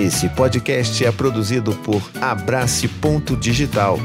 Esse podcast é produzido por Abrace Ponto Digital.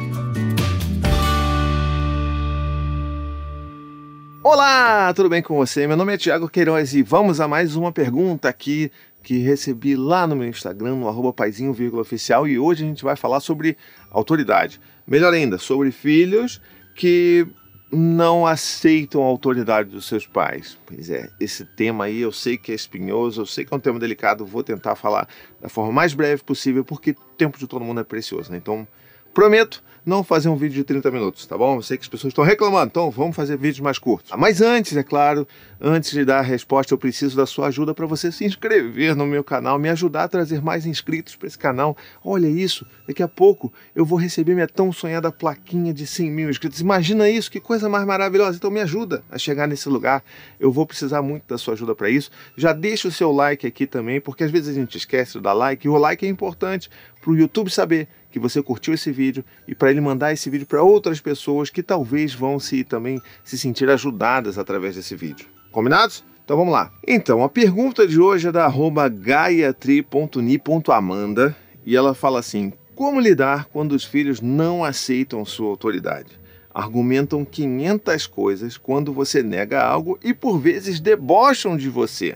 Olá, tudo bem com você? Meu nome é Tiago Queiroz e vamos a mais uma pergunta aqui que recebi lá no meu Instagram, no arroba paizinho, oficial, e hoje a gente vai falar sobre autoridade. Melhor ainda, sobre filhos que não aceitam a autoridade dos seus pais. Pois é, esse tema aí eu sei que é espinhoso, eu sei que é um tema delicado, vou tentar falar da forma mais breve possível, porque o tempo de todo mundo é precioso, né? Então, prometo não fazer um vídeo de 30 minutos, tá bom? Eu sei que as pessoas estão reclamando, então vamos fazer vídeos mais curtos. Mas antes, é claro, antes de dar a resposta, eu preciso da sua ajuda para você se inscrever no meu canal, me ajudar a trazer mais inscritos para esse canal. Olha isso, daqui a pouco eu vou receber minha tão sonhada plaquinha de 100 mil inscritos. Imagina isso, que coisa mais maravilhosa. Então me ajuda a chegar nesse lugar. Eu vou precisar muito da sua ajuda para isso. Já deixa o seu like aqui também, porque às vezes a gente esquece de dar like, e o like é importante para o YouTube saber que você curtiu esse vídeo e para ele mandar esse vídeo para outras pessoas que talvez vão se também se sentir ajudadas através desse vídeo. Combinados? Então vamos lá. Então, a pergunta de hoje é da gaiatri.ni.amanda e ela fala assim: Como lidar quando os filhos não aceitam sua autoridade? Argumentam 500 coisas quando você nega algo e por vezes debocham de você.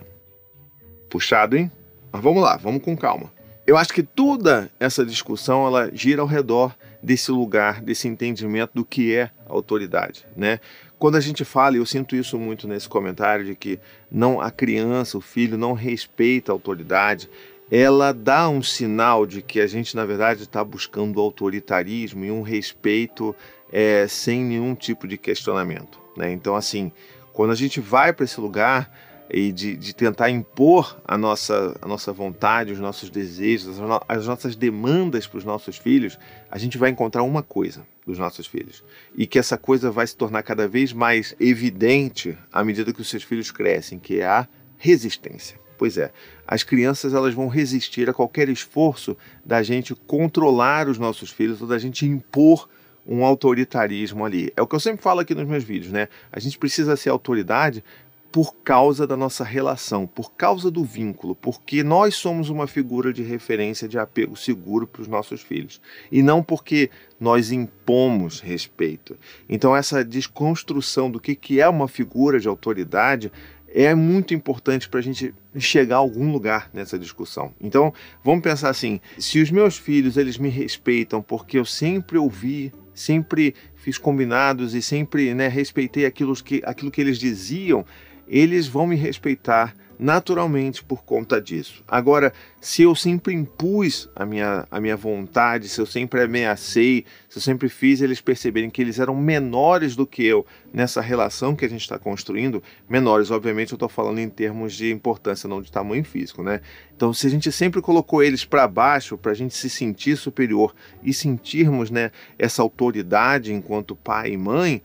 Puxado, hein? Mas vamos lá, vamos com calma. Eu acho que toda essa discussão ela gira ao redor desse lugar, desse entendimento do que é autoridade, né? Quando a gente fala, e eu sinto isso muito nesse comentário de que não a criança, o filho não respeita a autoridade, ela dá um sinal de que a gente na verdade está buscando autoritarismo e um respeito é, sem nenhum tipo de questionamento, né? Então assim, quando a gente vai para esse lugar e de, de, tentar impor a nossa, a nossa vontade, os nossos desejos, as, as nossas demandas para os nossos filhos, a gente vai encontrar uma coisa dos nossos filhos. E que essa coisa vai se tornar cada vez mais evidente à medida que os seus filhos crescem, que é a resistência. Pois é, as crianças elas vão resistir a qualquer esforço da gente controlar os nossos filhos ou da gente impor um autoritarismo ali. É o que eu sempre falo aqui nos meus vídeos, né? A gente precisa ser autoridade por causa da nossa relação, por causa do vínculo, porque nós somos uma figura de referência de apego seguro para os nossos filhos e não porque nós impomos respeito. Então, essa desconstrução do que, que é uma figura de autoridade é muito importante para a gente chegar a algum lugar nessa discussão. Então, vamos pensar assim: se os meus filhos eles me respeitam porque eu sempre ouvi, sempre fiz combinados e sempre né, respeitei aquilo que, aquilo que eles diziam, eles vão me respeitar naturalmente por conta disso. Agora, se eu sempre impus a minha, a minha vontade, se eu sempre ameacei, se eu sempre fiz eles perceberem que eles eram menores do que eu nessa relação que a gente está construindo, menores, obviamente, eu estou falando em termos de importância, não de tamanho físico, né? Então, se a gente sempre colocou eles para baixo, para a gente se sentir superior e sentirmos né, essa autoridade enquanto pai e mãe,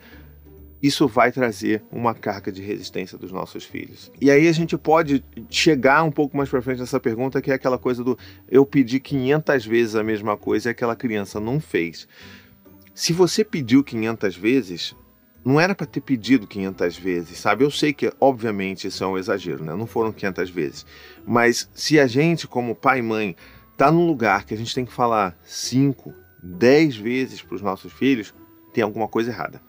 isso vai trazer uma carga de resistência dos nossos filhos. E aí a gente pode chegar um pouco mais para frente nessa pergunta, que é aquela coisa do eu pedi 500 vezes a mesma coisa e aquela criança não fez. Se você pediu 500 vezes, não era para ter pedido 500 vezes, sabe? Eu sei que, obviamente, isso é um exagero, né? Não foram 500 vezes. Mas se a gente, como pai e mãe, tá num lugar que a gente tem que falar 5, 10 vezes para os nossos filhos, tem alguma coisa errada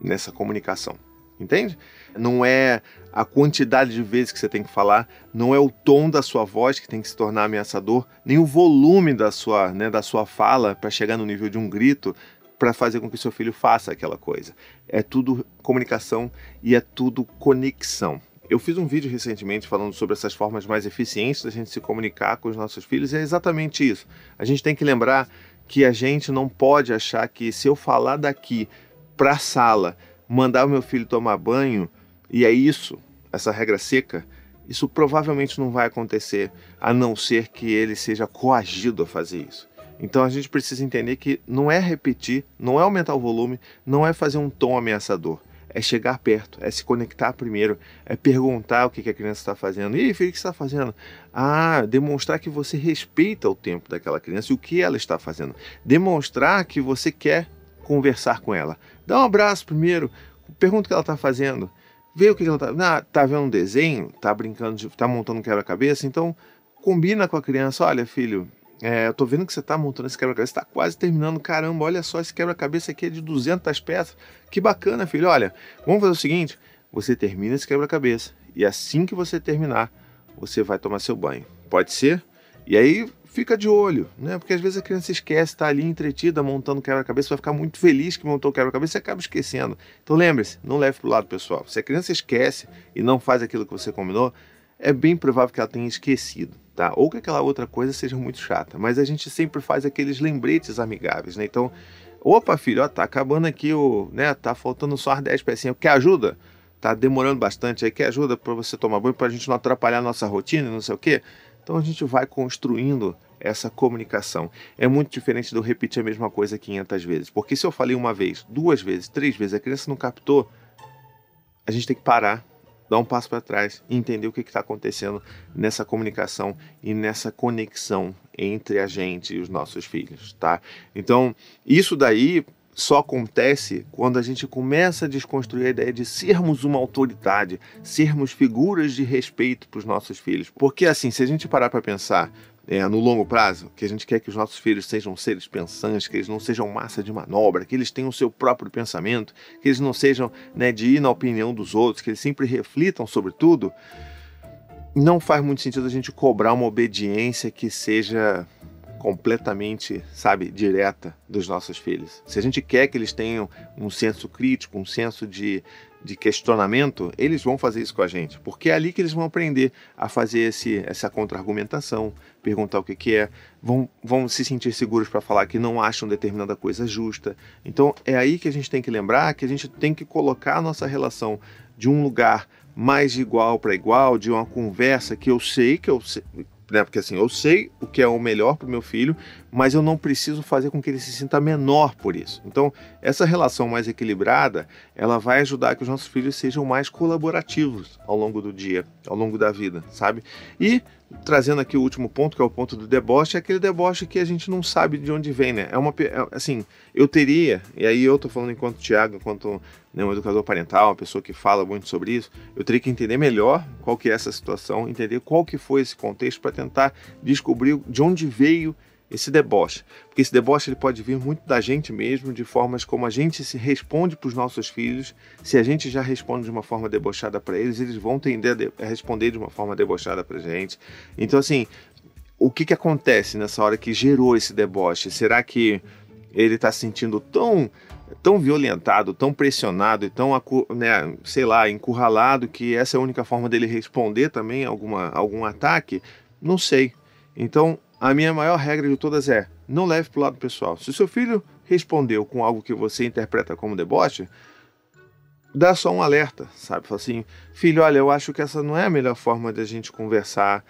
nessa comunicação. Entende? Não é a quantidade de vezes que você tem que falar, não é o tom da sua voz que tem que se tornar ameaçador, nem o volume da sua, né, da sua fala para chegar no nível de um grito para fazer com que seu filho faça aquela coisa. É tudo comunicação e é tudo conexão. Eu fiz um vídeo recentemente falando sobre essas formas mais eficientes da gente se comunicar com os nossos filhos e é exatamente isso. A gente tem que lembrar que a gente não pode achar que se eu falar daqui para a sala, mandar o meu filho tomar banho, e é isso, essa regra seca, isso provavelmente não vai acontecer, a não ser que ele seja coagido a fazer isso. Então a gente precisa entender que não é repetir, não é aumentar o volume, não é fazer um tom ameaçador. É chegar perto, é se conectar primeiro, é perguntar o que a criança está fazendo. E filho, o que está fazendo? Ah, demonstrar que você respeita o tempo daquela criança e o que ela está fazendo. Demonstrar que você quer conversar com ela. Dá um abraço primeiro, pergunta o que ela está fazendo, vê o que ela está. Ah, tá vendo um desenho, tá brincando, de, tá montando um quebra-cabeça, então combina com a criança, olha, filho, é, eu tô vendo que você tá montando esse quebra-cabeça, tá quase terminando. Caramba, olha só, esse quebra-cabeça aqui é de 200 peças. Que bacana, filho. Olha, vamos fazer o seguinte: você termina esse quebra-cabeça e assim que você terminar, você vai tomar seu banho. Pode ser? E aí fica de olho, né? Porque às vezes a criança esquece, está ali entretida montando quebra-cabeça, vai ficar muito feliz que montou quebra-cabeça e acaba esquecendo. Então lembre-se, não leve para o lado pessoal. Se a criança esquece e não faz aquilo que você combinou, é bem provável que ela tenha esquecido, tá? Ou que aquela outra coisa seja muito chata. Mas a gente sempre faz aqueles lembretes amigáveis, né? Então, opa, filho, ó, tá acabando aqui o, né? Tá faltando só as 10 pecinhas. Quer ajuda? Tá demorando bastante aí. Quer ajuda para você tomar banho, para a gente não atrapalhar a nossa rotina, não sei o quê? Então a gente vai construindo essa comunicação. É muito diferente eu repetir a mesma coisa 500 vezes. Porque se eu falei uma vez, duas vezes, três vezes, a criança não captou, a gente tem que parar dar um passo para trás e entender o que está acontecendo nessa comunicação e nessa conexão entre a gente e os nossos filhos, tá? Então, isso daí só acontece quando a gente começa a desconstruir a ideia de sermos uma autoridade, sermos figuras de respeito para os nossos filhos. Porque assim, se a gente parar para pensar é, no longo prazo, que a gente quer que os nossos filhos sejam seres pensantes, que eles não sejam massa de manobra, que eles tenham o seu próprio pensamento, que eles não sejam né, de ir na opinião dos outros, que eles sempre reflitam sobre tudo, não faz muito sentido a gente cobrar uma obediência que seja completamente, sabe, direta dos nossos filhos. Se a gente quer que eles tenham um senso crítico, um senso de, de questionamento, eles vão fazer isso com a gente, porque é ali que eles vão aprender a fazer esse, essa contra-argumentação, perguntar o que, que é, vão, vão se sentir seguros para falar que não acham determinada coisa justa. Então é aí que a gente tem que lembrar que a gente tem que colocar a nossa relação de um lugar mais de igual para igual, de uma conversa que eu sei que eu sei, né? Porque assim, eu sei o que é o melhor para o meu filho, mas eu não preciso fazer com que ele se sinta menor por isso. Então, essa relação mais equilibrada, ela vai ajudar que os nossos filhos sejam mais colaborativos ao longo do dia, ao longo da vida, sabe? E trazendo aqui o último ponto, que é o ponto do deboche, é aquele deboche que a gente não sabe de onde vem, né? É uma, é, assim, eu teria, e aí eu tô falando enquanto Tiago, enquanto né, um educador parental, uma pessoa que fala muito sobre isso, eu teria que entender melhor qual que é essa situação, entender qual que foi esse contexto para tentar descobrir de onde veio esse deboche. Porque esse deboche ele pode vir muito da gente mesmo, de formas como a gente se responde para os nossos filhos. Se a gente já responde de uma forma debochada para eles, eles vão tender a responder de uma forma debochada para gente. Então, assim, o que, que acontece nessa hora que gerou esse deboche? Será que ele está se sentindo tão tão violentado, tão pressionado e tão, né, sei lá, encurralado que essa é a única forma dele responder também a alguma, algum ataque? Não sei. Então, a minha maior regra de todas é: não leve para o lado pessoal. Se seu filho respondeu com algo que você interpreta como deboche, dá só um alerta, sabe? Fala assim: filho, olha, eu acho que essa não é a melhor forma de a gente conversar.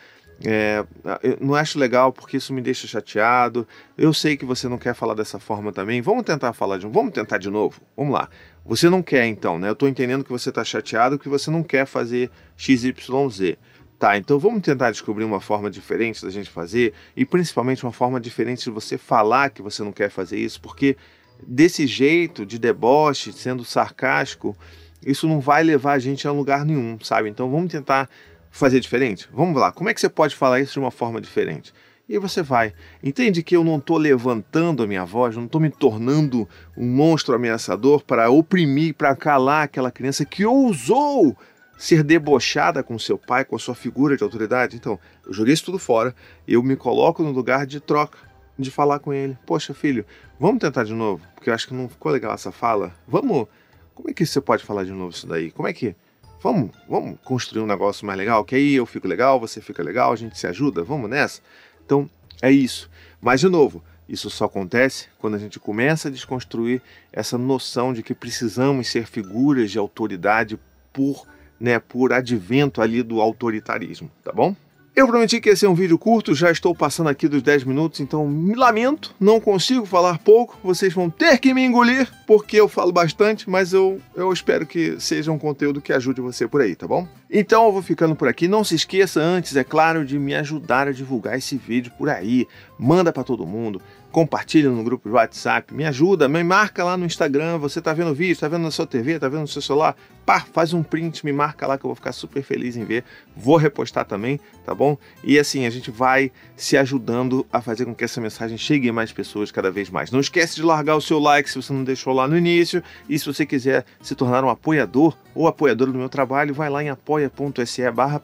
É, eu não acho legal porque isso me deixa chateado. Eu sei que você não quer falar dessa forma também. Vamos tentar falar de Vamos tentar de novo. Vamos lá. Você não quer então, né? Eu estou entendendo que você está chateado, que você não quer fazer XYZ. Tá, então vamos tentar descobrir uma forma diferente da gente fazer e principalmente uma forma diferente de você falar que você não quer fazer isso, porque desse jeito de deboche, sendo sarcástico, isso não vai levar a gente a lugar nenhum, sabe? Então vamos tentar fazer diferente? Vamos lá, como é que você pode falar isso de uma forma diferente? E aí você vai. Entende que eu não estou levantando a minha voz, não estou me tornando um monstro ameaçador para oprimir, para calar aquela criança que ousou ser debochada com seu pai, com a sua figura de autoridade. Então, eu joguei isso tudo fora, eu me coloco no lugar de troca, de falar com ele. Poxa, filho, vamos tentar de novo, porque eu acho que não ficou legal essa fala. Vamos. Como é que você pode falar de novo isso daí? Como é que. Vamos, vamos construir um negócio mais legal, que aí eu fico legal, você fica legal, a gente se ajuda, vamos nessa? Então, é isso. Mas, de novo, isso só acontece quando a gente começa a desconstruir essa noção de que precisamos ser figuras de autoridade por né, por advento ali do autoritarismo, tá bom? Eu prometi que ia ser um vídeo curto, já estou passando aqui dos 10 minutos, então me lamento, não consigo falar pouco, vocês vão ter que me engolir, porque eu falo bastante, mas eu, eu espero que seja um conteúdo que ajude você por aí, tá bom? Então eu vou ficando por aqui. Não se esqueça antes, é claro, de me ajudar a divulgar esse vídeo por aí. Manda para todo mundo compartilha no grupo de WhatsApp, me ajuda, me marca lá no Instagram, você tá vendo o vídeo, tá vendo na sua TV, tá vendo no seu celular, pá, faz um print, me marca lá que eu vou ficar super feliz em ver, vou repostar também, tá bom? E assim, a gente vai se ajudando a fazer com que essa mensagem chegue a mais pessoas cada vez mais. Não esquece de largar o seu like se você não deixou lá no início, e se você quiser se tornar um apoiador ou apoiadora do meu trabalho, vai lá em apoia.se barra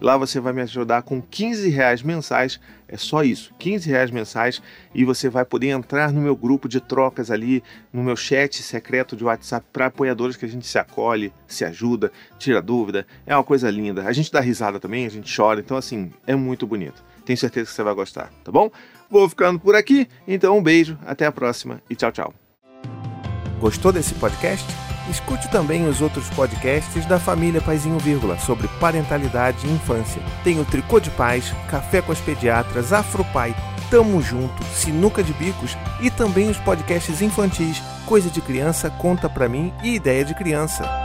lá você vai me ajudar com 15 reais mensais é só isso, 15 reais mensais e você vai poder entrar no meu grupo de trocas ali, no meu chat secreto de WhatsApp para apoiadores que a gente se acolhe, se ajuda, tira dúvida. É uma coisa linda. A gente dá risada também, a gente chora, então assim, é muito bonito. Tenho certeza que você vai gostar, tá bom? Vou ficando por aqui, então um beijo, até a próxima e tchau, tchau. Gostou desse podcast? Escute também os outros podcasts da família Paizinho Vírgula sobre parentalidade e infância. Tem o Tricô de Paz, Café com as Pediatras, Afropai, Tamo Junto, Sinuca de Bicos e também os podcasts infantis Coisa de Criança, Conta Pra Mim e Ideia de Criança.